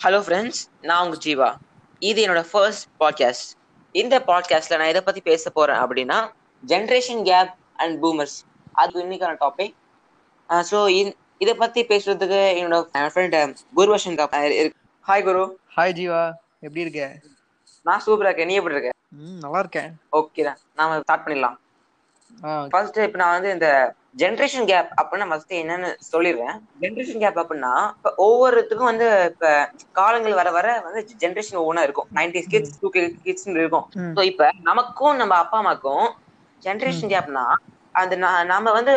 Hello friends நான் உங்க ஜீவா. இது என்னோட ஃபர்ஸ்ட் பாட்காஸ்ட் இந்த பாட்காஸ்ட்ல நான் எதை பத்தி பேச போறேன் அப்படின்னா ஜென்ரேஷன் கேப் அண்ட் பூமர்ஸ் அது இன்னைக்கான டாபிக் ஸோ இதை பத்தி பேசுறதுக்கு என்னோட friend Guruvarshan hi Guru. Hi Jeeva. எப்படி இருக்க? நான் சூப்பரா இருக்கேன். நீ எப்படி இருக்க? நல்லா இருக்கேன். ஓகே தான். நாம ஸ்டார்ட் பண்ணிடலாம். ஃபர்ஸ்ட் இப்போ நான் வந்து இந்த ஜென்ரேஷன் கேப் அப்படின்னா ஃபர்ஸ்ட் என்னன்னு சொல்லிடுறேன். ஜென்ரேஷன் கேப் அப்படின்னா இப்போ ஒவ்வொருத்துக்கும் வந்து இப்ப காலங்கள் வர வர வந்து ஜென்ரேஷன் ஒவ்வொன்றா இருக்கும். நைன்டிஸ் கிட்ஸ் டூ கிட்ஸ் இருக்கும். ஸோ இப்ப நமக்கும் நம்ம அப்பா அம்மாக்கும் ஜென்ரேஷன் கேப்னா அந்த நா- நாம வந்து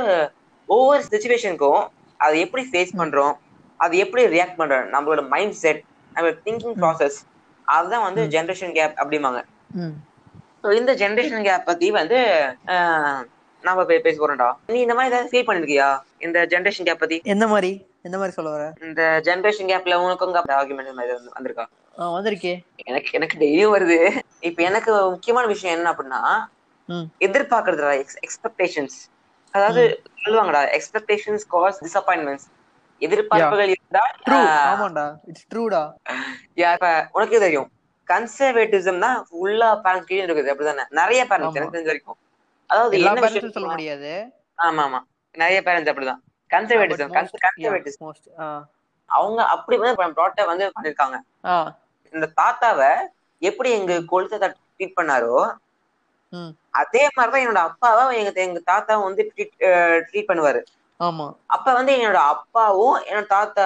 ஒவ்வொரு சுச்சுவேஷனுக்கும் அதை எப்படி ஃபேஸ் பண்றோம் அது எப்படி ரியாக்ட் பண்றோம் நம்மளோட மைண்ட் செட் நம்மளோட திங்கிங் ப்ராசஸ் அதுதான் வந்து ஜென்ரேஷன் கேப் அப்படிம்பாங்க. இந்த ஜென்ரேஷன் கேப் பத்தி வந்து நாம பே- பேச போறோம்டா நீ இந்த மாதிரி ஏதாவது ஃபீல் பண்ணிருக்கியா? இந்த ஜென்ரேஷன் கேப் பத்தி? எந்த மாதிரி? எந்த மாதிரி சொல்ல வர? இந்த ஜென்ரேஷன் கேப்ல உனக்கும் ஆர்குமெண்ட் மாதிரி வந்து- வந்திருக்கா? வந்திருக்கே. எனக்கு எனக்கு டெய்லியும் வருது. இப்ப எனக்கு முக்கியமான விஷயம் என்ன அப்படின்னா ம். எதிர்பார்க்கறதுடா எக்ஸ்பெக்டேஷன்ஸ் அதாவது சொல்லுவாங்கடா எக்ஸ்பெக்டேஷன்ஸ் காஸ் டிசப்பாயின்மெண்ட்ஸ் எதிர்பார்ப்புகள் ஆமாண்டா. இட்ஸ் ட்ரூடா யா, இப்ப உனக்கே தெரியும். கன்சர்வேட்டிசம் தான் ஃபுல்லா பேரண்ட்ஸ் கீழே இருக்குது. அப்படிதானே நிறைய பேரண்ட்ஸ் எனக்கு தெரிஞ்ச வரைக்கும். அதாவது எல்லா பேரண்ட்ஸும் சொல்ல முடியாது. ஆமா ஆமா நிறைய பேரண்ட்ஸ் அப்படிதான். கன்சர்வேட்டிசம் கன்சர்வேட்டிசம் அவங்க அப்படி வந்து ப்ராட்ட வந்து பண்ணிருக்காங்க. இந்த தாத்தாவை எப்படி எங்க கொளுத்த ட்ரீட் பண்ணாரோ அதே மாதிரிதான் என்னோட அப்பாவை எங்க எங்க தாத்தாவை வந்து ட்ரீட் பண்ணுவாரு. ஆமா. அப்ப வந்து என்னோட அப்பாவும் என்னோட தாத்தா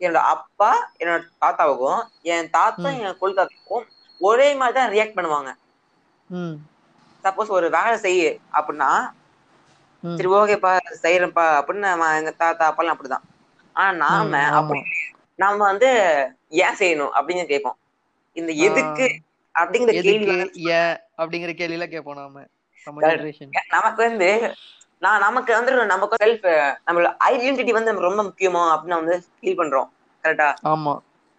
என்னோட அப்பா என்னோட தாத்தாவுக்கும் என் தாத்தா. என் கொழுத்தாத்துக்கும் ஒரே மாதிரி தான் ரியாக்ட் பண்ணுவாங்க சப்போஸ் ஒரு வேலை செய்ய அப்படின்னா சரி ஓகேப்பா செய்யறேன்ப்பா அப்படின்னு எங்க தாத்தா அப்பெல்லாம் அப்படிதான். ஆனா நாம அப்படி நாம வந்து ஏன் செய்யணும் அப்படின்னு கேட்போம். இந்த எதுக்கு அப்படிங்கிற கேள்வி ஏன் அப்படிங்கிற கேள்வியில கேட்போம் நாம நமக்கு வந்து நான் நமக்கு வந்து நமக்கு செல்ஃப் நம்மளோட ஐடென்டிட்டி வந்து ரொம்ப முக்கியமோ அப்படின்னு வந்து ஃபீல் பண்றோம். கரெக்டா ஆமா.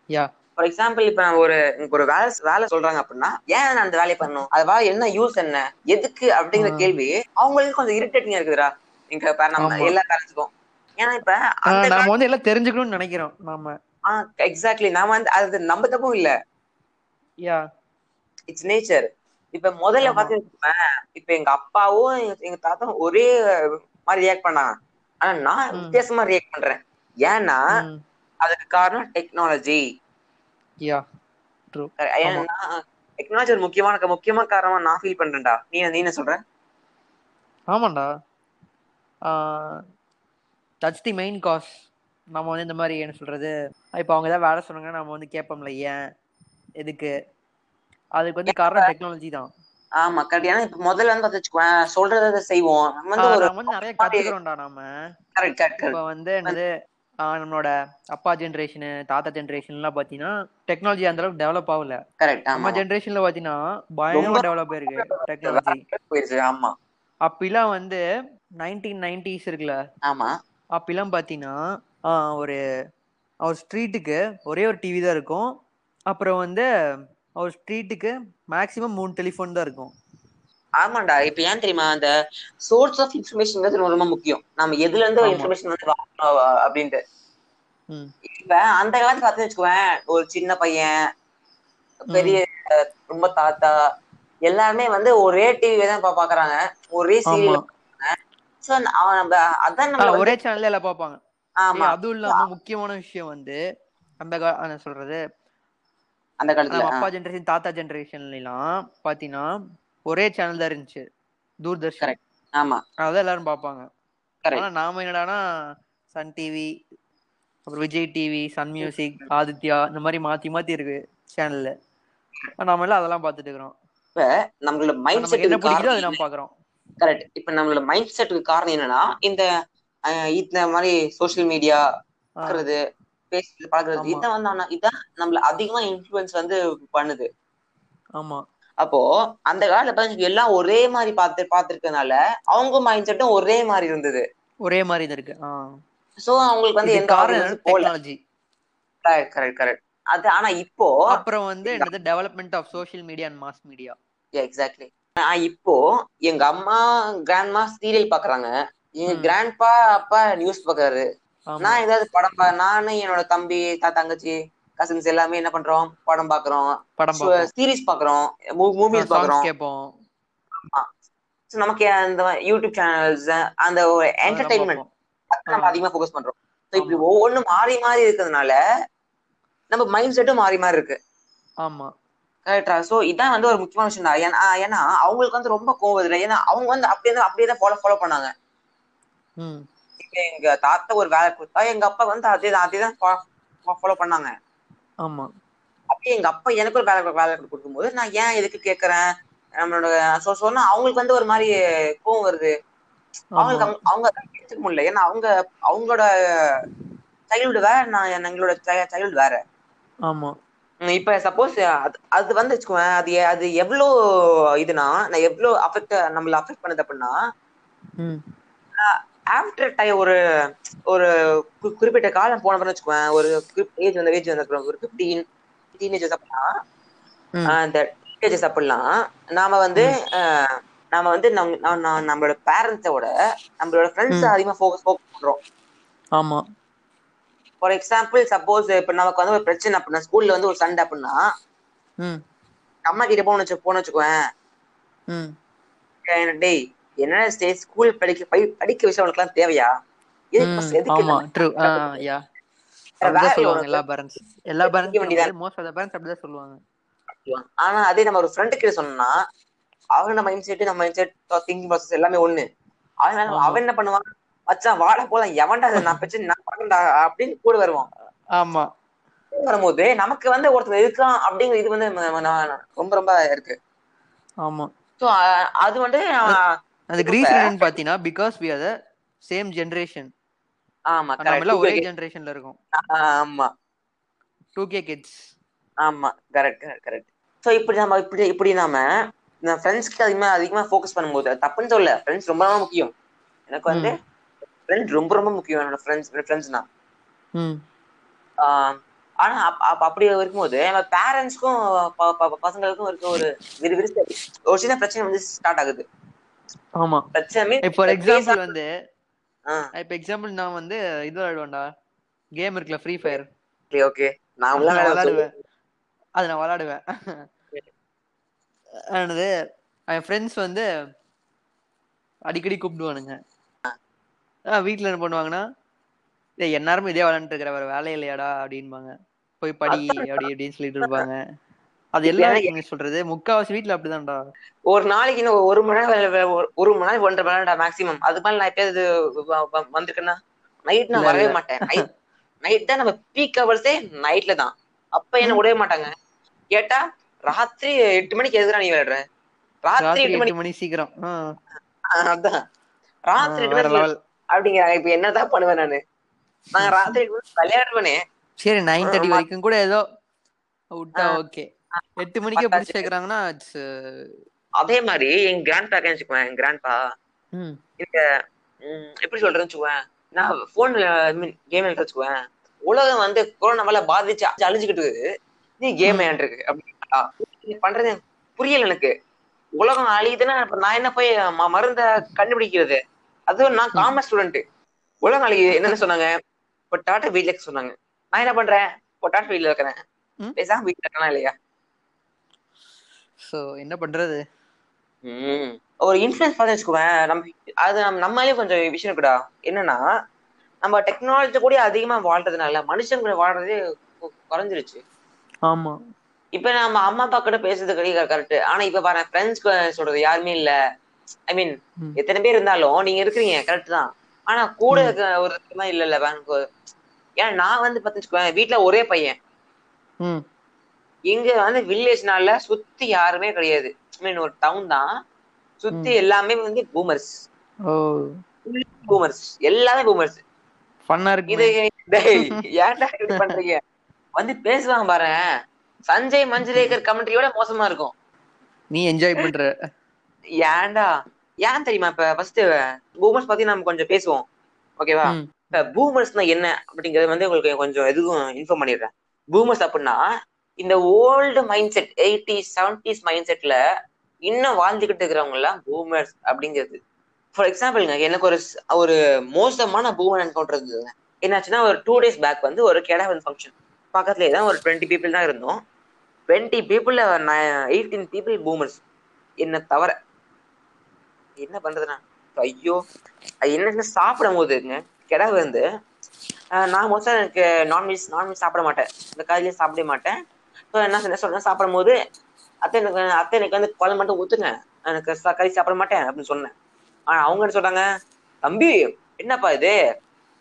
யா. ஃபார் எக்ஸாம்பிள் இப்ப நான் ஒரு ஒரு வேலை வேலை சொல்றாங்க அப்படின்னா ஏன் நான் அந்த வேலையை பண்ணணும்? அது வேலை என்ன யூஸ் என்ன? எதுக்கு? அப்படிங்கிற. கேள்வி அவங்களுக்கு கொஞ்சம் இரிட்டேட்டிங்கா இருக்குதுடா. எங்க நம்ம. எல்லா பேரண்ட்ஸ்க்கும் ஏன்னா இப்ப அந்த நாம வந்து எல்லாம் தெரிஞ்சுக்கணும்னு நினைக்கிறோம் நாம. எக்ஸாக்ட்லி நாம வந்து அது நம்ம தப்பும் இல்ல. யா. இட்ஸ் நேச்சர் இப்ப முதல்ல. பாத்தீங்கன்னா இப்ப எங்க அப்பாவும் எங்க- தாத்தாவும் ஒரே மாதிரி ரியாக்ட் பண்ணாங்க. ஆனா நான். வித்தியாசமா ரியாக்ட் பண்றேன். ஏன்னா அதுக்கு காரணம் டெக்னாலஜி யா ட்ரூ ஏன்னா டெக்னாலஜி ஒரு முக்கியமான முக்கியமான காரணமா நான் ஃபீல் பண்றேன்டா. நீ நீ என்ன சொல்ற? ஆமாண்டா. தட்ஸ் தி மெயின் காஸ் நம்ம வந்து இந்த மாதிரி என்ன சொல்றது? இப்போ அவங்க ஏதாவது வேலை சொன்னாங்கன்னா நம்ம வந்து கேட்போம்ல ஏன்? எதுக்கு? அதுக்கு வந்து காரணம் டெக்னாலஜி தான். ஆமா கரெக்ட் ஏன்னா இப்ப முதல்ல வந்து பார்த்து வச்சுக்கோவேன் சொல்றதை செய்வோம். நம்ம வந்து நிறைய கத்துக்கிறோம்டா நாம கரெக்ட் கரெக்ட் இப்போ வந்து என்னது நம்மளோட அப்பா ஜென்ரேஷனு தாத்தா ஜென்ரேஷன்லாம் பார்த்தீங்கன்னா டெக்னாலஜி அந்த அளவுக்கு டெவலப் ஆகல. கரெக்ட் நம்ம ஜென்ரேஷன்ல பார்த்தீங்கன்னா பயங்கரமா டெவலப் ஆயிருக்கு டெக்னாலஜி ஆமா. அப்பெல்லாம் வந்து நைன்டீன் நைன்டிஸ் இருக்குல்ல? ஆமா. அப்பெல்லாம் பார்த்தீங்கன்னா ஒரு அவர் ஸ்ட்ரீட்டுக்கு ஒரே ஒரு டிவி தான் இருக்கும். அப்புறம் வந்து அவர் ஸ்ட்ரீட்டுக்கு மேக்ஸிமம் மூணு டெலிஃபோன் தான் இருக்கும். ஆமாண்டா. இப்ப ஏன் தெரியுமா? அந்த சோர்ஸ் ஆஃப் இன்ஃபர்மேஷன் ரொம்ப முக்கியம். நம்ம எதுல இருந்து. இன்ஃபர்மேஷன் வந்து அப்படின்ட்டு. இப்ப அந்த காலத்துல பார்த்து வச்சுக்குவேன் ஒரு சின்ன பையன் பெரிய ரொம்ப தாத்தா எல்லாருமே வந்து ஒரே டிவி தான் பாக்குறாங்க. ஒரே சீரியல் சோ அவன் நம்ம அதான் நம்ம ஒரே சேனல்ல எல்லாம் பார்ப்பாங்க ஆமா. அதுவும் இல்லாம முக்கியமான விஷயம் வந்து அந்த சொல்றது? அந்த காலத்துல. அப்பா ஜென்ரேஷன் தாத்தா ஜென்ரேஷன்ல எல்லாம் பாத்தீங்கன்னா ஒரே சேனல் தான் இருந்துச்சு. தூர்தர்ஷன். ஆமா. அதான் எல்லாரும் பார்ப்பாங்க. Correct. ஆனா நாம என்னடானா சன் டிவி அப்புறம் விஜய் டிவி சன் மியூசிக் ஆதித்யா இந்த மாதிரி மாத்தி மாத்தி இருக்கு சேனல்ல நாம எல்லாம் அதெல்லாம் பார்த்துட்டு இருக்கிறோம். இப்ப நம்மளோட மைண்ட் நமக்கு என்ன பிடிக்குதோ அதை செட் நம்ம பாக்குறோம் கரெக்ட் இப்ப நம்மளோட மைண்ட் செட்டுக்கு காரணம் என்னன்னா இந்த இந்த மாதிரி சோஷியல் மீடியா பாக்குறது பேசுறது பழகுறது ஆமா. இதான் வந்து இதான் நம்மள அதிகமா இன்ஃபுளுன்ஸ் வந்து பண்ணுது. ஆமா. அப்போ அந்த காலத்துல எல்லாம் ஒரே மாதிரி பார்த்து பார்த்திருக்கனால அவங்க மைண்ட் செட்டும் ஒரே மாதிரி இருந்தது. ஒரே மாதிரி இருக்கு. சோ அவங்களுக்கு வந்து எந்த டெக்னாலஜி கரெக்ட் கரெக்ட் அது ஆனா இப்போ அப்புறம் வந்து என்னது? Development of social media and mass media exactly இப்போ எங்க அம்மா கிராண்ட்மா சீரியல் பாக்குறாங்க. எங்க. கிராண்ட்பா அப்பா நியூஸ் பாக்குறாரு. நான் ஏதாவது படம் பா- நானு என்னோட தம்பி தங்கச்சி கசின்ஸ் எல்லாமே என்ன பண்றோம்? படம் பாக்குறோம். படம் சீரிஸ் பாக்குறோம். மூவிஸ் பாக்குறோம். கேட்போம் So, நமக்கு அந்த யூடியூப் சேனல்ஸ் அந்த ஒரு என்டர்டைன்மெண்ட். நம்ம அதிகமா ஃபோக்கஸ் பண்றோம். இப்படி ஒவ்வொன்றும் மாறி மாறி இருக்கிறதுனால நம்ம மைண்ட் செட்டும் மாறி மாறி இருக்கு. ஆமா. கரெக்டா சோ இதான் வந்து ஒரு முக்கியமான விஷயம் தான். ஏன்னா அவங்களுக்கு வந்து ரொம்ப கோவம் வருது. ஏன்னா அவங்க வந்து அப்படியே தான் அப்படியே தான் ஃபாலோ ஃபாலோ பண்ணாங்க. எங்க தாத்தா ஒரு வேலை கொடுத்தா எங்க அப்பா வந்து அதே தான் அதே தான் ஃபாலோ பண்ணாங்க. ஆமா. அப்படியே எங்க அப்பா எனக்கு ஒரு வேலை வேலை கொடுக்கும்போது நான் ஏன் எதுக்கு கேக்குறேன்? நம்மளோட சொன்னா அவங்களுக்கு வந்து ஒரு மாதிரி கோவம் வருது. அவங்களுக்கு அவங்க எடுத்துக்க முடியல. ஏன்னா அவங்க அவங்களோட சைல்டு வேற நான் எங்களோட சைல்டு வேற. ஆமா. இப்ப சப்போஸ் அது வந்து வச்சுக்கோவேன் அது அது எவ்வளோ இதுனா நான் எவ்வளோ அஃபெக்ட் நம்மள அஃபெக்ட் பண்ணுது அப்படின்னா ஆஃப்டர் டை ஒரு ஒரு குறிப்பிட்ட காலம் போன பிறகு வச்சுக்குவேன். ஒரு ஏஜ் வந்து ஏஜ் வந்து ஒரு ஃபிஃப்டீன் டீனேஜஸ் அப்படின்னா ம். ஆஹ் இந்த டீனேஜஸ் அப்படிலாம் நாம வந்து நாம வந்து நம் நம்- நம்- நம்மளோட பேரண்ட்ஸோட நம்மளோட ஃப்ரெண்ட்ஸ். அதிகமா ஃபோக்கஸ் ஃபோக்கஸ் பண்றோம். ஆமா. ஃபார் எக்ஸாம்பிள் சப்போஸ் இப்ப நமக்கு வந்து ஒரு பிரச்சனை அப்படின்னா ஸ்கூல்ல வந்து ஒரு சண்டை அப்படின்னா அம்மா கிட்ட போன வச்சு போன வச்சுக்குவேன். டேய் என்ன ஸ்கூல் படிக்க படி- படிக்க விஷயம் உனக்கு எல்லாம் தேவையா ஆனா அதே நம்ம ஒரு ஃப்ரெண்டு கிட்ட சொன்னா அவனோட மைண்ட் செட் நம்ம மைண்ட் செட் திங்கிங் ப்ராசஸ் எல்லாமே ஒண்ணு. அதனால. அவன் என்ன பண்ணுவான்? மச்சான் வாடா போலாம். எவன்டா நான் பிரச்சனை நான் பண்ணா அப்படின்னு கூட வருவான். ஆமா. வரும்போது நமக்கு வந்து ஒருத்தர் இருக்கான் அப்படிங்கிற இது வந்து ரொம்ப ரொம்ப இருக்கு. ஆமா. ஸோ அது வந்து அதுக்கு ரீசன் என்னன்னு பாத்தீங்கன்னா because we are the same generation ஆமா நம்ம ஒரே ஜெனரேஷன்ல இருக்கோம். ஆமா. டூ கே கிட்ஸ் ஆமா கரெக்ட் கரெக்ட் ஸோ இப்படி நம்ம இப்படி இப்படி நாம நான் ஃப்ரெண்ட்ஸ்க்கு அதிகமா அதிகமா ஃபோக்கஸ் பண்ணும்போது தப்புன்னு சொல்ல ஃப்ரெண்ட்ஸ் ரொம்ப ரொம்ப முக்கியம். எனக்கு வந்து ஃப்ரெண்ட் ரொம்ப ரொம்ப முக்கியம் என்னோட ஃப்ரெண்ட்ஸ் ஃப்ரெண்ட்ஸ்னா ஆனா அப்- அப்ப அப்படி இருக்கும்போது நம்ம பேரண்ட்ஸ்க்கும் பசங்களுக்கும் இருக்க ஒரு விரு விரிச ஒரு சின்ன பிரச்சனை வந்து ஸ்டார்ட் ஆகுது. ஆமா. இப்போ எக்ஸாம்பிள் வந்து இப்போ எக்ஸாம்பிள் நான் வந்து இது விளையாடுவேன்டா. கேம் இருக்குல்ல ஃப்ரீ ஃபயர் ஓகே ஓகே நான் விளையாடுவேன் அது நான் விளையாடுவேன். ஆனது என் ஃப்ரெண்ட்ஸ் வந்து அடிக்கடி கூப்பிடுவானுங்க. ஆ. வீட்டில் என்ன பண்ணுவாங்கன்னா எந்நேரமும் இதே விளையாண்டுட்டு இருக்கிற வேற வேலை இல்லையாடா? அப்படின்பாங்க. போய் படி அப்படி இப்படின்னு சொல்லிட்டு இருப்பாங்க. அது எல்லாம் என்ன சொல்றது? முக்காவாசி வீட்ல அப்படிதான்டா. ஒரு நாளைக்கு இன்னும் ஒரு மணி நேரம் ஒரு- மணி நேரம் ஒன்றரை மணி நேரம் மேக்ஸிமம் அது மேல நான் எப்பயாவது வந்திருக்கேன்னா நைட் நான் வரவே. மாட்டேன். நைட் நைட் தான் நம்ம பீக் ஹவர்ஸே நைட்ல தான். அப்ப என்ன விடவே மாட்டாங்க. கேட்டா ராத்திரி எட்டு மணிக்கு எதுக்குடா நீ விளையாடுற? ராத்திரி எட்டு மணி மணி சீக்கிரம். அதான். ராத்திரி எட்டு level. அப்படிங்கிறாங்க இப்ப என்னதான் பண்ணுவேன் நானு? நான் ராத்திரி விளையாடுவேனே. சரி நைன் தேர்ட்டி. வரைக்கும் கூட ஏதோ விட்டா. ஓகே எட்டு மணிக்கே பிடிச்சி சேர்க்கறாங்கன்னா இட்ஸ் அதே மாதிரி என் கிராண்ட் பேக்கே வச்சுக்குவேன் என் கிராண்ட் பா இந்த எப்படி சொல்றேன்னு வச்சுக்குவேன். நான் போன்ல மீன் கேம் வச்சுக்குவேன். உலகம் வந்து கொரோனாவால பாதிச்சு அழிஞ்சு- அழிஞ்சுக்கிட்டு இருக்குது. நீ கேம் விளையாண்டுருக்கு அப்படின்னா நீ பண்றது புரியல எனக்கு. உலகம் அழியுதுன்னா நான் என்ன போய் மருந்த கண்டுபிடிக்கிறது? அதுவும் நான் காமர்ஸ் ஸ்டூடெண்ட் உலகம் அழியுது. என்னன்னு சொன்னாங்க? இப்போ டாட்டா வீட்ல இருக்க சொன்னாங்க. நான் என்ன பண்றேன்? இப்போ டாட்டா வீட்ல இருக்கிறேன். பேசாம வீட்ல இருக்கனா இல்லையா? ஸோ என்ன பண்றது. ஒரு இன்ஃபுளுன்ஸ் பார்த்து வச்சுக்குவேன் நம்ம அது நம்ம- நம்மளே கொஞ்சம் விஷயம் இருக்குடா என்னன்னா நம்ம டெக்னாலஜி கூட அதிகமா வாழ்றதுனால மனுஷன் கூட வாழ்றதே குறைஞ்சிருச்சு. ஆமா. இப்ப நம்ம அம்மா அப்பா கிட்ட பேசுறது கிடையாது கரெக்ட் ஆனா இப்ப பாரு ஃப்ரெண்ட்ஸ் சொல்றது யாருமே இல்ல. ஐ மீன். எத்தனை பேர் இருந்தாலும் நீங்க இருக்கிறீங்க கரெக்ட் தான். ஆனா கூட இருக்க ஒரு இல்ல இல்ல எனக்கு ஏன்னா நான் வந்து பார்த்துச்சுக்குவேன் வீட்டுல ஒரே பையன். இங்க வந்து வில்லேஜ்னால சுத்தி யாருமே கிடையாது. ஐ மீன் ஒரு டவுன் தான். சுத்தி எல்லாமே வந்து பூமர்ஸ் பூமர்ஸ் எல்லாமே பூமர்ஸ் ஃபன்னா இது இருக்கு ஏன்டா இப்படி பண்றீங்க? வந்து பேசுவாங்க பாரு. சஞ்சய் மஞ்சுரேகர் கமெண்ட்ரியோட மோசமா இருக்கும். நீ என்ஜாய் பண்ற. ஏன்டா? ஏன் தெரியுமா இப்ப ஃபர்ஸ்ட் பூமர்ஸ் பத்தி நம்ம கொஞ்சம் பேசுவோம். ஓகேவா. இப்ப பூமர்ஸ்னா என்ன அப்படிங்கறது வந்து உங்களுக்கு கொஞ்சம் எதுவும் இன்ஃபார்ம் பண்ணிடுறேன். பூமர்ஸ் அப்படின்னா இந்த old mind set eighties seventies mind செட்ல இன்னும் வாழ்ந்துகிட்டு இருக்கிறவங்க எல்லாம் பூமர்ஸ் அப்படிங்கிறது. ஃபார் எக்ஸாம்பிள்ங்க எனக்கு ஒரு ஒரு மோசமான பூமர் என்கவுண்டர் இருந்ததுங்க. என்னாச்சுன்னா ஒரு டூ டேஸ் பேக் வந்து ஒரு கேடாவன் ஃபங்க்ஷன் பக்கத்துலேயே தான் ஒரு டுவெண்ட்டி பீப்புள் தான் இருந்தோம். டுவெண்ட்டி பீப்புள்ல எயிட்டீன் பீப்புள் பூமர்ஸ் என்ன தவிர என்ன பண்றதுண்ணா ஐயோ அது என்ன சாப்பிடும் போதுங்க கிடவு வந்து நான் மோஸ்டா எனக்கு நான்வெஜ் நான்வெஜ் சாப்பிட மாட்டேன். இந்த காலையில சாப்பிட மாட்டேன். ஸோ என்ன என்ன சாப்பிடும் போது அத்தை எனக்கு அத்தை எனக்கு வந்து குழம்பு மட்டும் ஊத்துங்க. எனக்கு கறி சாப்பிட மாட்டேன் அப்படின்னு சொன்னேன். ஆனா அவங்க என்ன சொல்றாங்க? தம்பி என்னப்பா இது?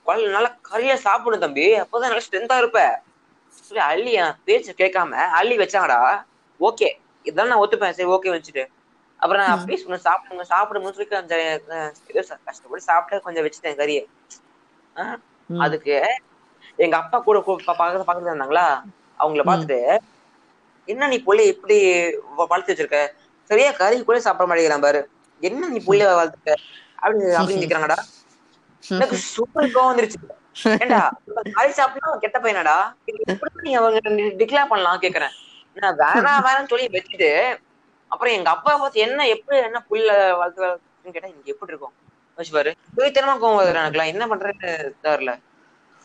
குழம்பு நல்லா கறியா சாப்பிடணும் தம்பி. அப்போதான் நல்லா ஸ்ட்ரென்த்தா இருப்ப. சொல்லி அள்ளி பேச்சு கேட்காம அள்ளி வச்சாங்கடா. ஓகே. இதான் நான் ஒத்துப்பேன். சரி ஓகே வச்சுட்டு. அப்புறம் நான் அப்படியே சொன்னேன் சாப்பிடுங்க சாப்பிடுங்கன்னு சொல்லி கொஞ்சம் ஏதோ கஷ்டப்பட்டு சாப்பிட்டு கொஞ்சம் வச்சுட்டேன் கறியை. அதுக்கு எங்க அப்பா கூட பக்கத்துல பக்கத்துல இருந்தாங்களா? அவங்கள பார்த்துட்டு என்ன நீ புள்ளைய இப்படி வ- வளர்த்து வச்சிருக்க? சரியா கறி கூட சாப்பிட மாட்டேங்கிறான் பாரு. என்ன நீ புள்ளைய வளர்த்துக்க அப்படின்னு அப்படின்னு கேக்குறாங்கடா. எனக்கு சூப்பர் கோவம் வந்துருச்சு. ஏண்டா கறி சாப்பிடலாம் கெட்ட பையனாடா? எப்படி நீ அவங்க டிக்ளேர் பண்ணலாம் கேக்குறேன். நான் வேற வேணாம்னு சொல்லி வச்சுட்டு அப்புறம் எங்க அப்பா பார்த்து என்ன எப்படி என்ன புள்ள வளர்த்து வளர்த்துன்னு கேட்டா இங்க எப்படி இருக்கும்? வச்சு பாரு. போய்த்தனமா கோவம் வருது எனக்குலாம். என்ன பண்றேன்னு தெரியல.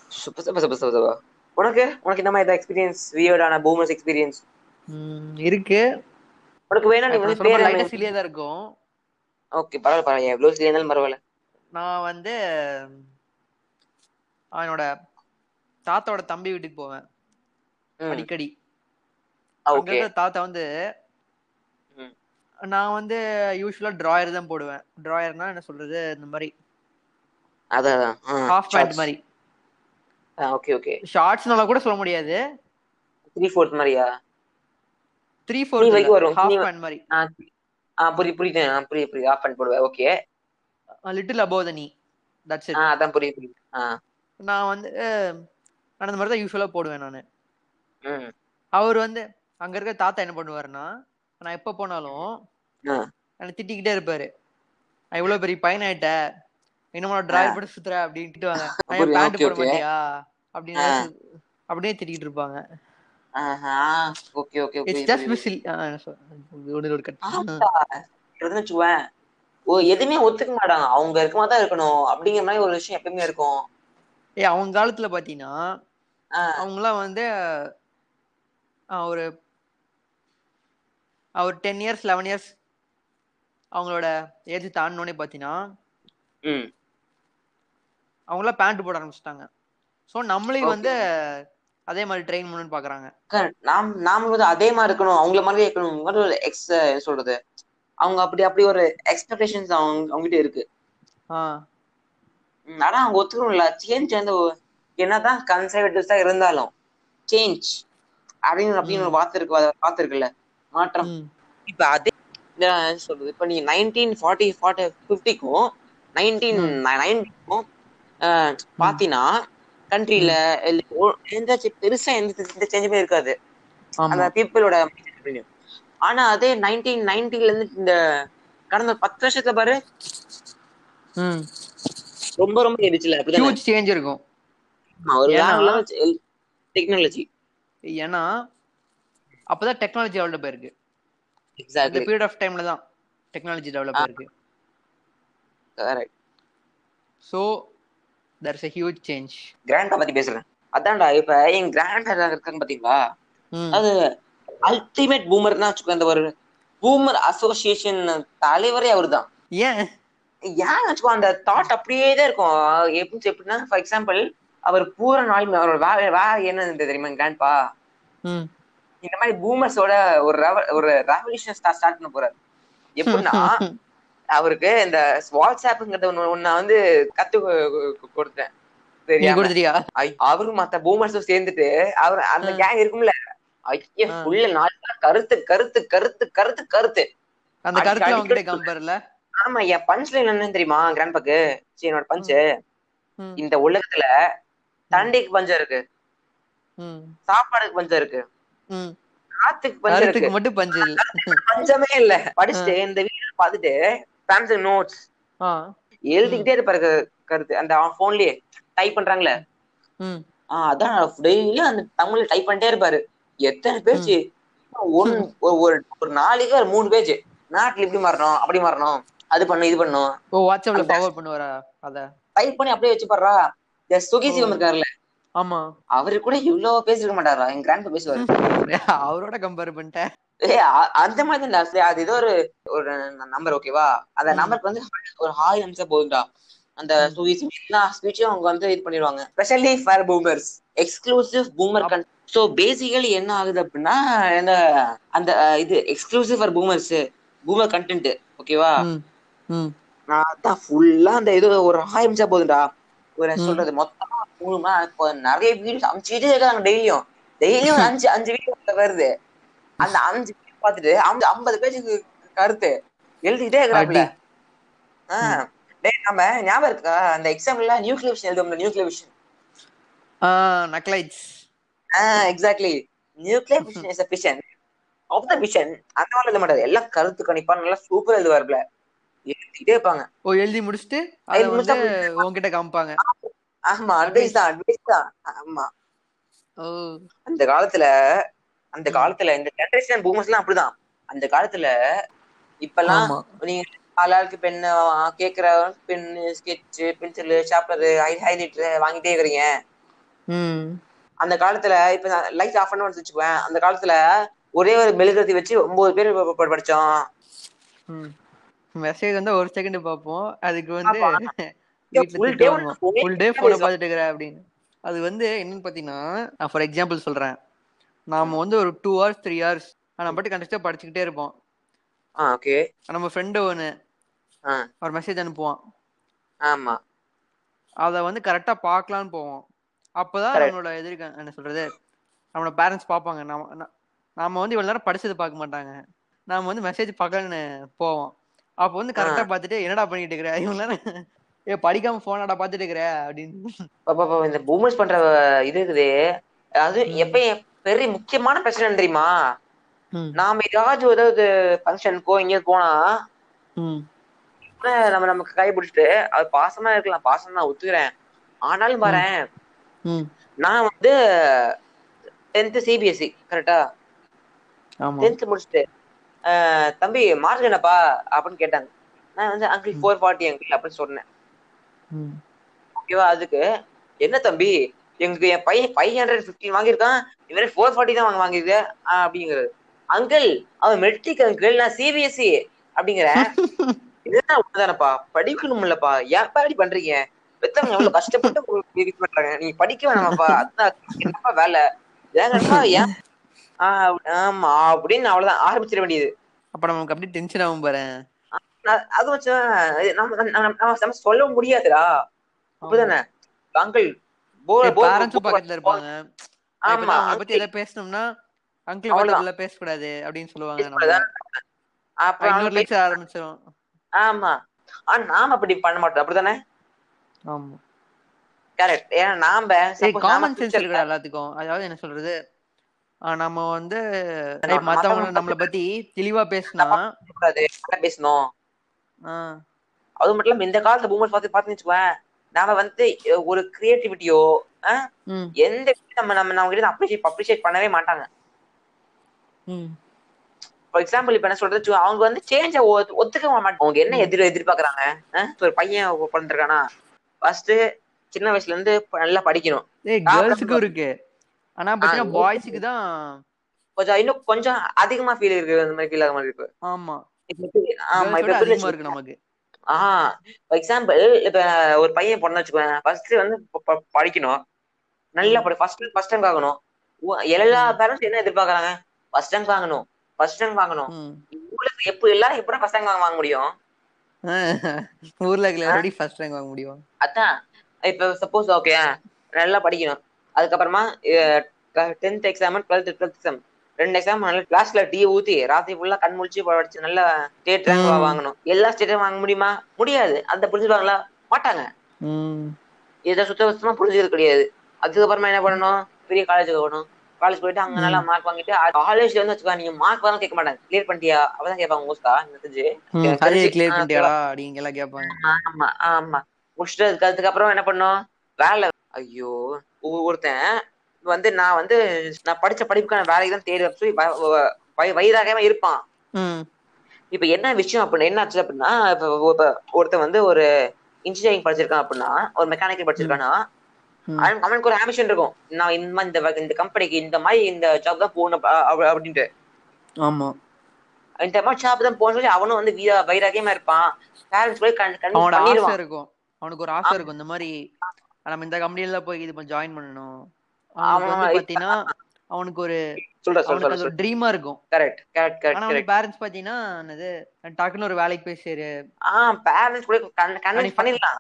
சூப்பர் சூப்பர் சூப்பர் உனக்கு? உனக்கு இந்த மாதிரி எக்ஸ்பீரியன்ஸ் வியர்டான பூமர்ஸ் எக்ஸ்பீரியன்ஸ் இருக்கு. உனக்கு வேணா நீ வந்து பேர் லைட்டா சிலியா தான் இருக்கும். ஓகே பரவாயில்ல பரவாயில்ல. எவ்வளவு சரியா இருந்தாலும் பரவாயில்ல. நான் வந்து அவனோட தாத்தாவோட தம்பி வீட்டுக்கு போவேன். அடிக்கடி. அங்க தாத்தா வந்து. நான் வந்து யூஸ்வலா டிராயர் தான் போடுவேன். டிராயர்னா என்ன சொல்றது? இந்த மாதிரி. அதான் ஹாஃப் பேண்ட் மாதிரி. Okay okay. ஷார்ட்ஸ்னால கூட சொல்ல முடியாது. த்ரீ ஃபோர்த் மாதிரியா? த்ரீ ஃபோர் வரைக்கும் வரும். ஹாஃப் பேண்ட் மாதிரி. ஆ ஆ புரியுது. ஆ, புரியுது புரியுது. ஆஃப் பண்ணி போடுவேன். Okay little above the knee that's ah it அதான் புரியுது புரியுது. ஆ. நான் வந்து அந்த மாதிரி தான் யூஸ்வலா போடுவேன் நான். அவர் வந்து அங்க இருக்க தாத்தா என்ன பண்ணுவாருன்னா நான் எப்ப போனாலும். என்னை திட்டிக்கிட்டே இருப்பாரு. நான் இவ்வளவு பெரிய பையன் ஆயிட்ட இன்னும் டிராயர் போட்டு சுத்துற அப்படின்ட்டு வாங்க. பேண்ட் போட. மாட்டியா? அப்படின்னு அப்படியே திட்டிக்கிட்டு இருப்பாங்க. ஓகே ஓகே இட்ஸ் ஜஸ்ட் மிஸ்ஸில் ஒரு கட் வச்சுக்குவேன் ஓ எதுவுமே ஒத்துக்க மாட்டாங்க. அவங்க இருக்க மாதிரி தான் இருக்கணும். அப்படிங்கிற மாதிரி ஒரு விஷயம் எப்பயுமே இருக்கும். ஏ அவங்க காலத்துல பாத்தீங்கன்னா ஆ. அவங்கலாம் வந்து ஒரு ஒரு டென் இயர்ஸ் லெவன் இயர்ஸ் அவங்களோட ஏஜ் தாண்டினோடனே பாத்தீங்கன்னா ம். அவங்களாம் பேண்ட் போட ஆரம்பிச்சிட்டாங்க. ஸோ நம்மளையும் Okay. வந்து அதே மாதிரி ட்ரெயின் பண்ணணும்னு பாக்குறாங்க. நாம் நாமளும் வந்து அதே மாதிரி இருக்கணும். அவங்கள மாதிரியே இருக்கணும். மாதிரி ஒரு எக்ஸ் சொல்றது? அவங்க அப்படி அப்படி ஒரு எக்ஸ்பெக்டேஷன்ஸ் அவங்க அவங்ககிட்ட இருக்கு. ஆனா அவங்க ஒத்துக்கணும்ல. சேஞ்ச் வந்து என்னதான் கன்சர்வேட்டிவ்ஸா இருந்தாலும் சேஞ்ச் அப்படின்னு அப்படின்னு ஒரு வார்த்தை இருக்கு வார்த்தை இருக்குல்ல? மாற்றம். இப்ப அதே சொல்றது? இப்ப நீங்க நைன்டீன் ஃபார்ட்டி ஃபார்ட்டி ஃபிஃப்டிக்கும் நைன்டீன் நைன்டிக்கும் பாத்தீங்கன்னா கண்ட்ரில எந்த சி- பெருசா எந்த சேஞ்சுமே இருக்காது. அந்த பீப்புளோட ஆனா அதே நைன்டீன் நைன்டில இருந்து இந்த கடந்த பத்து வருஷத்துல பாரு. ரொம்ப ரொம்ப எரிச்சல ஹியூஜ் சேஞ்ச் இருக்கும். ஒரு டெக்னாலஜி ஏன்னா அப்பதான் டெக்னாலஜி டெவலப் ஆயிருக்கு. எக்ஸாக்ட்லி பீரியட் ஆஃப் டைம்ல தான் டெக்னாலஜி டெவலப் ஆயிருக்கு. Correct so there is a huge change கிராண்டா பத்தி பேசுறேன். அதான்டா இப்ப என் கிராண்ட் இருக்காங்க பாத்தீங்களா? அது அல்டிமேட் பூமர்னா வச்சுக்கோ இந்த ஒரு பூமர் அசோசியேஷன் தலைவரே அவர்தான். ஏன்? ஏன் வச்சுக்கோ அந்த தாட் அப்படியே தான் இருக்கும். எப்படி எப்படின்னா ஃபார் எக்ஸாம்பிள் அவர் பூர நாள் அவரோட வேலை வேலை என்ன தெரியுமா கிராண்ட்பா இந்த மாதிரி பூமர்ஸோட ஒரு ஒரு ரெவல்யூஷன் ஸ்டார்ட் பண்ண போறாரு. எப்படின்னா அவருக்கு இந்த வாட்ஸ்அப்ங்கிறத ஒண்ணு ஒண்ணு நான் வந்து கத்து கொடுத்தேன். ஐ- அவரும் மத்த பூமர்ஸும் சேர்ந்துட்டு அவர் அந்த. கேங் இருக்கும்ல. ஐயா. ஃபுல்ல நாலு கருத்து கருத்து கருத்து கருத்து கருத்து. அந்த அடிக்கடி அவங்ககிட்ட கம்பேர்ல? ஆமா என் பஞ்ச் லைன் என்னன்னு தெரியுமா கிராண்ட்பாக்கு சரி என்னோட பஞ்சு இந்த உலகத்துல தண்டைக்கு பஞ்சம் இருக்கு. சாப்பாடுக்கு பஞ்சம் இருக்கு. காத்துக்கு பஞ்சம் இருக்கு. மட்டும் பஞ்சு இல்ல. பஞ்சமே இல்ல. படிச்சுட்டு இந்த வீடியோ பார்த்துட்டு சாம்சங் நோட்ஸ் எழுதிக்கிட்டே இருப்பாரு கருத்து. அந்த போன்லயே டைப் பண்றாங்களே அதான் டெய்லியும் அந்த தமிழ்ல டைப் பண்ணிட்டே இருப்பாரு. எத்தனை பேஜ் ஒன் ஒரு ஒரு- நாளைக்கு ஒரு மூணு பேஜ் நாட்டுல இப்படி மாறணும் அப்படி மாறணும் அது பண்ணும் இது பண்ணும். ஓ வாட்ஸ்அப்ல ஃபார்வர்ட் பண்ணுவாரா அத? டைப் பண்ணி அப்படியே வச்சு இந்த சுகி சிவம் இருக்காருல்ல ஆமா. அவரு கூட இவ்வளவு பேசிருக்க மாட்டாரா? என் கிராண்ட் பேசுவாரு. அவரோட கம்பேர் பண்ணிட்டேன். ஏ அந்த மாதிரி தான் அது ஏதோ ஒரு ஒரு நம்பர் ஓகேவா அந்த. நம்பருக்கு வந்து ஒரு ஹாய் நிமிஷம் போதும்டா. அந்த எல்லா ஸ்பீச்சும் அவங்க வந்து இது பண்ணிடுவாங்க. Specially for boomers exclusive boomer gun so basically என்ன ஆகுது அப்படின்னா இந்த அந்த இது exclusive for boomers boomer content ஓகேவா நான் அதான் ஃபுல்லா அந்த இது ஒரு ஹாய் நிமிஷம் போதும்டா. ஒரு. சொல்றது மொத்தமா மூணு இப்போ நிறைய வீடியோஸ் அமைச்சுக்கிட்டே இருக்காங்க டெய்லியும் டெய்லியும் அஞ்சு அஞ்சு வீடியோ வருது. அந்த அஞ்சு வீடியோ பார்த்துட்டு அந்த ஐம்பது பேஜுக்கு கருத்து. எழுதிக்கிட்டே இருக்கிறாப்ல டேய் நம்ம ஞாபகம் இருக்கா? அந்த எக்ஸாம்ல nuclear vision ah, nuclides. Ah exactly nuclear vision is vision of the vision அந்த மாதிரி எழுத மாட்டாரு. எல்லாம் கருத்து கணிப்பா நல்லா சூப்பர் எழுதுவாருல எழுதிக்கிட்டே இருப்பாங்க. ஓ எழுதி முடிச்சுட்டு அத வந்து உன்கிட்ட காமிப்பாங்க. ஆமா அட்வைஸ் தான் அட்வைஸ் தான். ஆமா. ஓ. அந்த காலத்துல அந்த. காலத்துல இந்த ஜெனரேஷன் பூமர்ஸ் எல்லாம் அப்படிதான். அந்த காலத்துல இப்பெல்லாம் நீங்க ஆளாளுக்கு பென் கேக்குற pen sketch pencil sharpener highlighter வாங்கிட்டே இருக்கிறீங்க. அந்த காலத்துல இப்ப லைட் ஆஃப் பண்ண வச்சுக்குவேன் அந்த காலத்துல ஒரே ஒரு மெழுகுவர்த்தி வச்சு ஒன்பது பேர் படிச்சோம். மெசேஜ் வந்து ஒரு செகண்ட் பார்ப்போம். அதுக்கு வந்து ஃபுல் டே போனை பார்த்துட்டு இருக்கிற அப்படின்னு. அது வந்து என்னன்னு பாத்தீங்கன்னா ஃபார் எக்ஸாம்பிள் சொல்றேன். நாம வந்து ஒரு டூ ஹவர்ஸ் த்ரீ ஹவர்ஸ் நம்ம பாட்டு கண்டிப்பா படிச்சுக்கிட்டே இருப்போம். ஆ ஓகே நம்ம ஃப்ரெண்டு ஒன்று ஒரு மெசேஜ் அனுப்புவான். ஆமா. அதை வந்து கரெக்டா பார்க்கலான்னு போவோம். அப்பதான். நம்மளோட எதிர்க்க என்ன சொல்றது? நம்மளோட பேரண்ட்ஸ் பார்ப்பாங்க. நாம நா- நாம வந்து இவ்வளவு நேரம் படிச்சது பார்க்க மாட்டாங்க. நாம வந்து மெசேஜ் பார்க்கலான்னு போவோம். அப்போ வந்து கரெக்டா பார்த்துட்டு என்னடா பண்ணிட்டு இருக்கிற? இவ்வளவு நேரம் ஏ படிக்காம போனாடா பார்த்துட்டு இருக்கிற? அப்படின்னு. இந்த பூமர்ஸ் பண்ற இது இருக்குது. அது ம். பெரிய முக்கியமான பிரச்சனை தெரியுமா? நாம ஏதாச்சும் ஏதாவது ஃபங்க்ஷனுக்கோ எங்கேயாவது போனா நம்ம நமக்கு கை பிடிச்சிட்டு அது பாசமா இருக்கலாம் பாசம் நான் ஒத்துக்கிறேன். ஆனாலும் பாரேன் ம். நான் வந்து டென்த் சிபிஎஸ்சி கரெக்டா டென்த் முடிச்சுட்டு தம்பி மார்க் என்னப்பா? அப்படின்னு கேட்டாங்க. நான் வந்து அங்கிள் ஃபோர் ஃபார்ட்டி அங்கிள் அப்படின்னு சொன்னேன். ஓகேவா அதுக்கு என்ன தம்பி? எங்க என் பையன் ஃபைவ் ஹண்ட்ரட் ஃபிஃப்டின் வாங்கியிருக்கான். இவரே ஃபோர் ஃபார்ட்டி தான் வாங்க வாங்கியிருக்க. அப்படிங்கிறது அங்கிள் அவன் மெட்ரிக் அங்கிள் நான் சிபிஎஸ்சி அப்படிங்கிறேன் இதுதான் உண்மைதானப்பா படிக்கணும்லப்பா ஏன்ப்பா இப்படி பண்றீங்க? பெத்தவங்க எவ்வளவு கஷ்டப்பட்டு இது பண்றாங்க? நீங்க படிக்க வேணாமாப்பா. அதுதான் என்னப்பா வேலை? ஏங்கப்பா ஏன்? ஆஹ் ஆமா அப்படின்னு அவ்வளவுதான். ஆரம்பிச்சிட வேண்டியது. அப்ப நமக்கு அப்படியே டென்ஷன் ஆகும் பாரு. அது வச்சு நம்ம நம்ம சொல்ல முடியாதுடா. அப்படிதானே? அங்கிள் பேரண்ட்ஸும் பக்கத்துல இருப்பாங்க. ஆமா பத்தி ஏதாவது பேசணும்னா அங்கிள் பேசக்கூடாது அப்படின்னு சொல்லுவாங்க. அப்புறம் இன்னொரு அவங்க லெக்சர் ஆரம்பிச்சிடும் ஆமா. ஆனா நாம அப்படி பண்ண மாட்டோம். அப்படிதானே ஆமா. கரெக்ட் ஏன்னா நாம காமன் சென்ஸ் எல்லாத்துக்கும். அதாவது என்ன சொல்றது? நம்ம வந்து மத்தவங்க நம்மள பத்தி தெளிவா பேசினா பேசணும்? அது மட்டும் இல்லாம இந்த காலத்துல பூமர்ஸ் பார்த்து பார்த்து வச்சுக்குவேன் நாம வந்து ஒரு கிரியேட்டிவிட்டியோ எந்த நம்ம நம்ம நம்ம கிட்ட அப்ரிஷியேட் அப்ரிஷியேட் பண்ணவே மாட்டாங்க. ஃபார் எக்ஸாம்பிள் இப்ப என்ன சொல்றது? அவங்க வந்து சேஞ்ச ஒத்துக்க மாட்டாங்க. அவங்க என்ன எதிர் எதிர்பார்க்கறாங்க? ஒரு பையன் பிறந்திருக்கானா? ஃபர்ஸ்ட் சின்ன வயசுல இருந்து நல்லா படிக்கணும். கேர்ள்ஸுக்கும் இருக்கு. ஆனா பாத்தீங்கன்னா பாய்ஸுக்கு தான் கொஞ்சம் இன்னும் கொஞ்சம் அதிகமா ஃபீல் இருக்கு அந்த மாதிரி ஃபீல் ஆக மாதிரி இருக்கு. ஆமா. ஆமா இப்ப இருக்கு நமக்கு. ஆஹ் ஃபார் எக்ஸாம்பிள் இப்ப ஒரு பையன் பொண்ணு வச்சுக்குவேன் ஃபர்ஸ்ட் வந்து படிக்கணும். நல்லா படி ஃபர்ஸ்ட் ஃபர்ஸ்ட் ரேங்க் ஆகணும் எல்லா. பேரண்ட்ஸ் என்ன எதிர்பார்க்கறாங்க? ஃபர்ஸ்ட் ரேங்க் வாங்கணும். ஃபர்ஸ்ட் ரேங்க் வாங்கணும். உங்களுக்கு எப்ப எல்லாரும் எப்படி ஃபர்ஸ்ட் ரேங்க் வாங்க முடியும்? ஊர்ல இருக்கிற ஃபர்ஸ்ட் ரேங்க் வாங்க முடியும். அதான். இப்ப சப்போஸ் ஓகே நல்லா படிக்கணும். அதுக்கப்புறமா tenth exam twelfth twelfth exam ரெண்டு எக்ஸாம் கிளாஸ்ல டீ ஊத்தி ராத்திரி ஃபுல்லா கண் முழிச்சு படிச்சு நல்ல ஸ்டேட் ரேங்க். வாங்கணும். எல்லா ஸ்டேட்டும் வாங்க முடியுமா? முடியாது. அந்த புரிஞ்சுப்பாங்களா மாட்டாங்க. இதை சுத்த சுத்தமா புரிஞ்சது கிடையாது. அதுக்கப்புறமா என்ன பண்ணணும்? பெரிய காலேஜுக்கு போகணும். காலேஜ் போயிட்டு அங்க. நல்லா மார்க் வாங்கிட்டு காலேஜ்ல வந்து வச்சுக்கோ நீங்க மார்க் வரலாம் கேட்க மாட்டாங்க. கிளியர் பண்ணிட்டியா? அப்பதான் கேட்பாங்க மோஸ்டா தெரிஞ்சு. கிளியர் பண்ணிட்டியாடா அப்படின்னு எல்லாம் கேட்பாங்க. ஆமா ஆமா. முடிச்சுட்டு அதுக்கு அதுக்கப்புறம் என்ன பண்ணும் வேலை. ஐயோ ஒ- ஒருத்தன் வந்து நான் வந்து நான் படிச்ச படிப்புக்கான வேலைக்கு தான் தேடி சொல்லி வ- வ- வய- வயதாகவே இருப்பான். இப்ப என்ன விஷயம் அப்படின்னா என்ன ஆச்சு அப்படின்னா ஒருத்தன் வந்து ஒரு இன்ஜினியரிங் படிச்சிருக்கான் அப்படின்னா ஒரு மெக்கானிக்கல் படிச்சிருக்கானா ம். அவன் அவனுக்கு ஒரு ஆம்பிஷன் இருக்கும். நான் இந்த மாதிரி இந்த இந்த கம்பெனிக்கு இந்த மாதிரி இந்த ஜாப் தான் போகணும் அப்படின்ட்டு. ஆமா. இந்த மாதிரி ஜாப் தான் போகணும் சொல்லி அவனும் வந்து வீர வைராக்கியமா இருப்பான். பேரண்ட்ஸ் போய் ஆசை பண்ணிடுவான். இருக்கும். அவனுக்கு ஒரு ஆசை இருக்கும். இந்த மாதிரி நம்ம இந்த கம்பெனில போய் இது ஜாயின் பண்ணணும். அவனுக்கு வந்து. பாத்தீங்கன்னா அவனுக்கு ஒரு அவனுக்கு ட்ரீமா இருக்கும். கரெக்ட் கரெக்ட் ஆனா கரெக்ட் கரெக்ட் பேரண்ட்ஸ் பாத்தீங்கன்னா என்னது டக்குன்னு ஒரு வேலைக்கு போய் சேரு. ஆஹ் பேரண்ட்ஸ் கூட கன்வின்ஸ் பண்ணிடலாம்.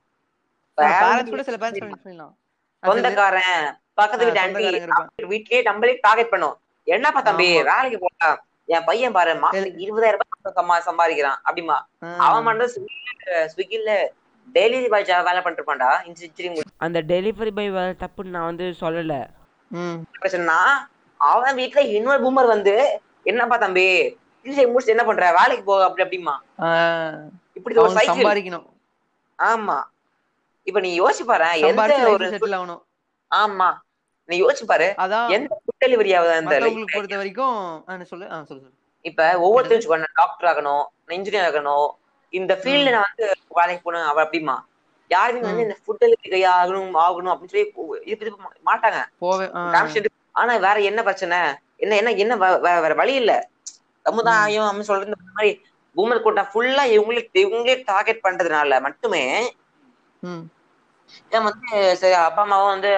பேரண்ட்ஸ் கூட சில பேரண்ட்ஸ் பண்ணிடலாம். அது சில- சொந்தக்காரன் பக்கத்து ஆ, வீட்டு ஆண்டி. வீட்லயே நம்மளே டார்கெட் பண்ணும். என்னப்பா தம்பி. வேலைக்கு போலாம். என் பையன் பாரு மாசத்துக்கு இருபதாயிரம் ரூபாய் சம்பா- சம்பாதிக்கிறான் அப்படிமா. ஆ, அவன் மட்டும் ஸ்விக்கில ஸ்விக்கில டெலிவரி பாய் வேலை பண்ணிட்டு இருப்பான்டா. இன்ஜினியரிங் அந்த டெலிவரி பாய் வேலை தப்புன்னு நான் வந்து சொல்லல. பிரச்சனைனா அவன் வீட்டுல இன்னொரு பூமர் வந்து என்னப்பா தம்பி? இன்ஜினியரிங் முடிச்சு என்ன பண்ற? வேலைக்கு போ அப்படி அப்படிமா இப்படி ஒரு சைக்கிள் சம்பாதிக்கணும். ஆமா. இப்ப நீ யோசிச்சு பாரு எந்த ஒரு செட்டில் ஆகணும். ஆமா. நீ யோசிச்சு பாரு அதான். எந்த ஃபுட் டெலிவரி ஆகுது அந்த பொறுத்த வரைக்கும் சொல்லு சொல்லு இப்ப ஒவ்வொருத்தரும் டாக்டர் ஆகணும் இன்ஜினியர் ஆகணும் இந்த ஃபீல்ட்ல நான் வந்து வேலைக்கு போகணும் அவ அப்படிமா யாருமே வந்து இந்த ஃபுட் டெலிவரி ஆகணும் ஆகணும் அப்படின்னு சொல்லி இது இது மாட்டாங்க. ஆனா வேற என்ன பிரச்சனை? என்ன என்ன என்ன வேற வழி இல்ல. சமுதாயம் அப்படின்னு சொல்றது இந்த மாதிரி பூமர் கூட்டம் ஃபுல்லா இவங்களே இவங்களே டார்கெட் பண்றதுனால மட்டுமே இவன் வந்து சரி அப்பா அம்மாவும் வந்து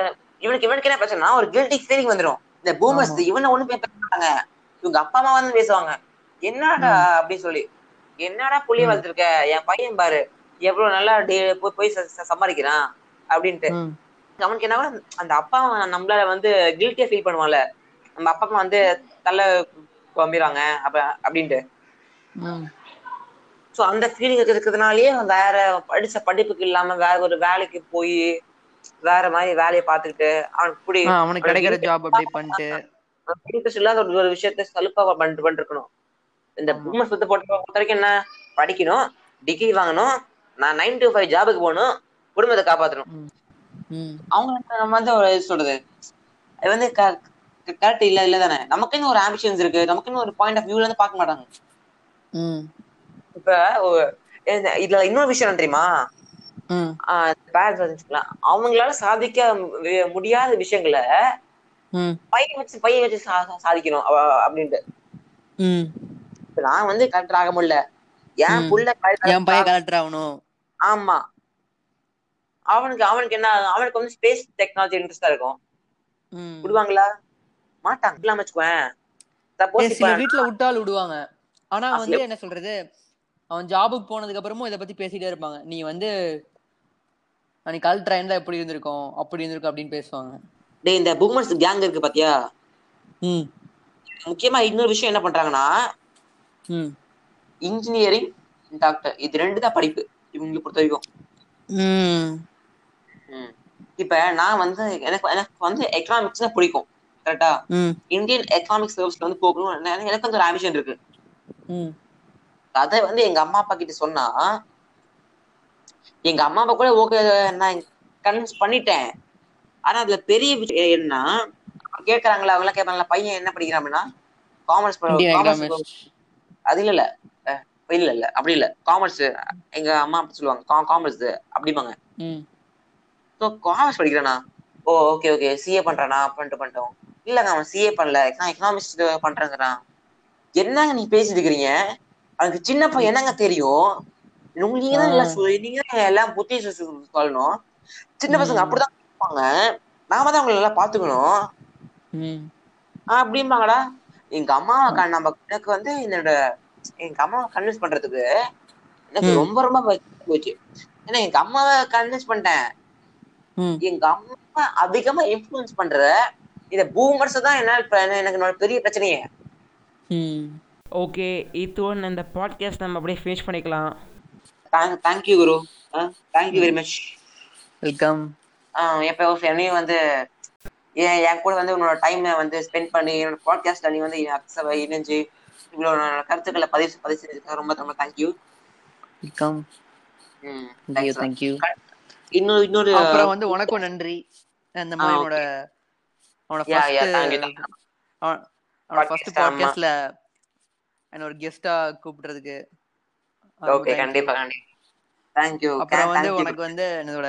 இவனுக்கு இவனுக்கு என்ன பிரச்சனைனா ஒரு கில்ட்டி ஃபீலிங் வந்துரும். இந்த பூமர்ஸ் இவனை ஒண்ணும் பேச மாட்டாங்க. இவங்க அப்பா அம்மா வந்து பேசுவாங்க. என்னடா அப்படின்னு சொல்லி என்னடா புள்ளிய வளர்த்துருக்க? என் பையன் பாரு. எவ்வளவு நல்லா போய் போய் சம்பாதிக்கிறான் அப்படின்ட்டு. அவனுக்கு என்ன அந்த அப்பா நம்மளால வந்து கில்ட்டியா ஃபீல் பண்ணுவான்ல. நம்ம அப்பா அம்மா வந்து தலை குழம்பிடுறாங்க அப்ப அப்படின்ட்டு. சோ அந்த ஃபீலிங் இருக்கிறதுனாலயே வேற படிச்ச படிப்புக்கு இல்லாம வேற ஒரு வேலைக்கு போய் வேற மாதிரி வேலையை பார்த்துக்கிட்டு அவனுக்கு புடி அவனுக்கு கிடைக்கிற ஜாப் அப்படி பண்ணிட்டு. இன்ட்ரெஸ்ட் இல்லாத ஒரு ஒரு விஷயத்த சலுப்பா பண்ணிட்டு பண்ணிருக்கணும். இந்த பூமர் சுத்த போட்டு பொறுத்த வரைக்கும் என்ன? படிக்கணும் டிகிரி வாங்கணும் நான் நைன் to ஃபைவ் ஜாபுக்கு போகணும் குடும்பத்தை காப்பாத்தணும். ம், அவங்களுக்கு நம்ம வந்து ஒரு சொல்றது? அது வந்து கரெக்ட் இல்ல இல்ல தானே? நமக்குன்னு ஒரு ஆம்பிஷன்ஸ் இருக்கு. நமக்குன்னு ஒரு பாயிண்ட் ஆஃப் வியூல இருந்து பார்க்க மாட்டாங்க. இப்ப இதுல இன்னொரு விஷயம் தெரியுமா? அவங்களால சாதிக்க முடியாத விஷயங்களை பையன் வச்சு பையன் வச்சு சாதிக்கணும் அப்படின்ட்டு. இப்ப நான் வந்து கலெக்டர் ஆக முடியல. என். புள்ள என் பையன் கலெக்டர் ஆகணும். ஆமா. அவனுக்கு அவனுக்கு என்ன அவனுக்கு வந்து ஸ்பேஸ் டெக்னாலஜி இன்ட்ரெஸ்டா இருக்கும். விடுவாங்களா? மாட்டாங்க. இல்லாம வச்சுக்குவேன் சில வீட்ல விட்டால் விடுவாங்க. ஆனா வந்து என்ன சொல்றது? அவன் ஜாபுக்கு போனதுக்கு அப்புறமும் இத பத்தி பேசிட்டே இருப்பாங்க. நீ வந்து நீ கலெக்டர் இருந்தா எப்படி இருந்திருக்கும்? அப்படி இருந்திருக்கும் அப்படின்னு பேசுவாங்க. டேய் இந்த பூமர்ஸ் கேங் இருக்கு பாத்தியா? ம். முக்கியமா இன்னொரு விஷயம் என்ன பண்றாங்கன்னா ம். இன்ஜினியரிங் டாக்டர் இது ரெண்டு தான் படிப்பு. இவங்களுக்கு பொறுத்த வரைக்கும். இப்ப நான் வந்து எனக்கு எனக்கு வந்து எக்கனாமிக்ஸ் தான் பிடிக்கும் கரெக்டா இந்தியன் எக்கனாமிக் சர்வீஸ்ல வந்து போகணும் எனக்கு வந்து ஒரு ஆம்பிஷன் இருக்கு. அதை வந்து எங்க அம்மா அப்பா கிட்ட சொன்னா எங்க அம்மா அப்பா கூட ஓகே நான் கன்வின்ஸ் பண்ணிட்டேன். ஆனா அதுல பெரிய விஷயம் என்ன கேக்குறாங்களா அவங்க எல்லாம் கேட்பாங்களா பையன் என்ன படிக்கிறான் அப்படின்னா காமர்ஸ் காமர்ஸ் அது இல்ல. இல்ல இல்ல. அப்படி இல்ல. காமர்ஸ் எங்க அம்மா அப்பா சொல்லுவாங்க காமர்ஸ் அப்படிம்பாங்க. ஸோ காமர்ஸ் படிக்கிறானா? ஓ ஓகே ஓகே சிஏ பண்றானா? பண்ணிட்டு பண்ணிட்டோம். இல்லங்க அவன் சிஏ பண்ணல. நான் எக்கனாமிக்ஸ் பண்றேங்கிறான். என்னங்க நீ பேசிட்டு இருக்கிறீங்க? அவனுக்கு சின்ன பையன் என்னங்க தெரியும்? நீங்க தான் எல்லாம் நீங்க தான் எல்லாம் புத்தி சொல்லணும். சின்ன பசங்க. அப்படிதான் இருப்பாங்க. நாம தான் அவங்களை எல்லாம் பாத்துக்கணும் அப்படிம்பாங்கடா. எங்க அம்மா நம்ம எனக்கு வந்து என்னோட எங்க அம்மாவை கன்வின்ஸ் பண்றதுக்கு எனக்கு. ரொம்ப ரொம்ப போச்சு. ஏன்னா எங்க அம்மாவை கன்வின்ஸ் பண்ணிட்டேன். ம். எங்க அம்மா அதிகமா இன்ஃப்ளூயன்ஸ் பண்ற இந்த பூமர்ஸ் தான் என்ன எனக்கு என்னோட பெரிய பிரச்சனையே. ம். ஓகே இத்துடன் இந்த பாட்காஸ்ட் நம்ம அப்படியே ஃபினிஷ் பண்ணிக்கலாம். Thank you Guru. Thank you very much welcome எப்போ என்னையும் வந்து என் கூட வந்து உன்னோட டைமை வந்து ஸ்பெண்ட் பண்ணி என்னோட பாட்காஸ்ட்ல நீ வந்து இணைஞ்சு இவ்வளோ கருத்துக்களை பதிவு பதிவு செஞ்சதுக்கு ரொம்ப ரொம்ப தேங்க்யூ வெல்கம் தேங்க்யூ தேங்க்யூ இன்னொரு இன்னொரு அப்புறம் வந்து உனக்கும் நன்றி. இந்த மாதிரி அவனோட. அவனோட ஃபர்ஸ்ட் Podcast, ஆமா. பாட்காஸ்ட்ல என்ன ஒரு கெஸ்டா கூப்பிடுறதுக்கு ஓகே கண்டிப்பா கண்டிப்பா. தேங்க்யூ அப்புறம் வந்து உனக்கு வந்து என்னோட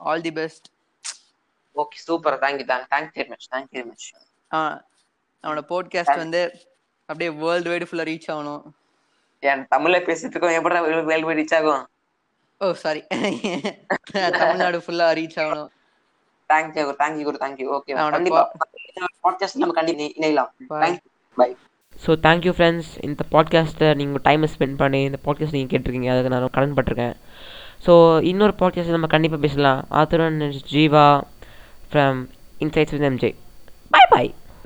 all the best okay super thank you thank thank very much thank very much அவன் அவனோட போட்காஸ்ட் வந்து அப்படியே வேர்ல்டு வைடு ஃபுல்லா ரீச் ஆகணும். என் தமிழ்ல பேசிட்டு இருக்கோம் எப்படி வேல்டு ரீச் ஆகும்? ஓ சாரி தமிழ்நாடு ஃபுல்லா ரீச் ஆகணும். Thank you thank you Guru. Thank you okay அவனோட கண்டிப்பா. பாட்காஸ்ட் நம்ம கண்டிப்பா இணையலாம். Bye. Thank you bye so thank you friends இந்த பாட்காஸ்ட்டை நீங்கள் டைமை ஸ்பெண்ட் பண்ணி இந்த பாட்காஸ்ட் நீங்கள் கேட்டிருக்கீங்க. அதுக்கு நான் கடன் பட்டிருக்கேன். ஸோ இன்னொரு பாட்காஸ்ட் நம்ம கண்டிப்பாக பேசலாம். ஆத்துரன் Jeeva from Insights with MJ bye bye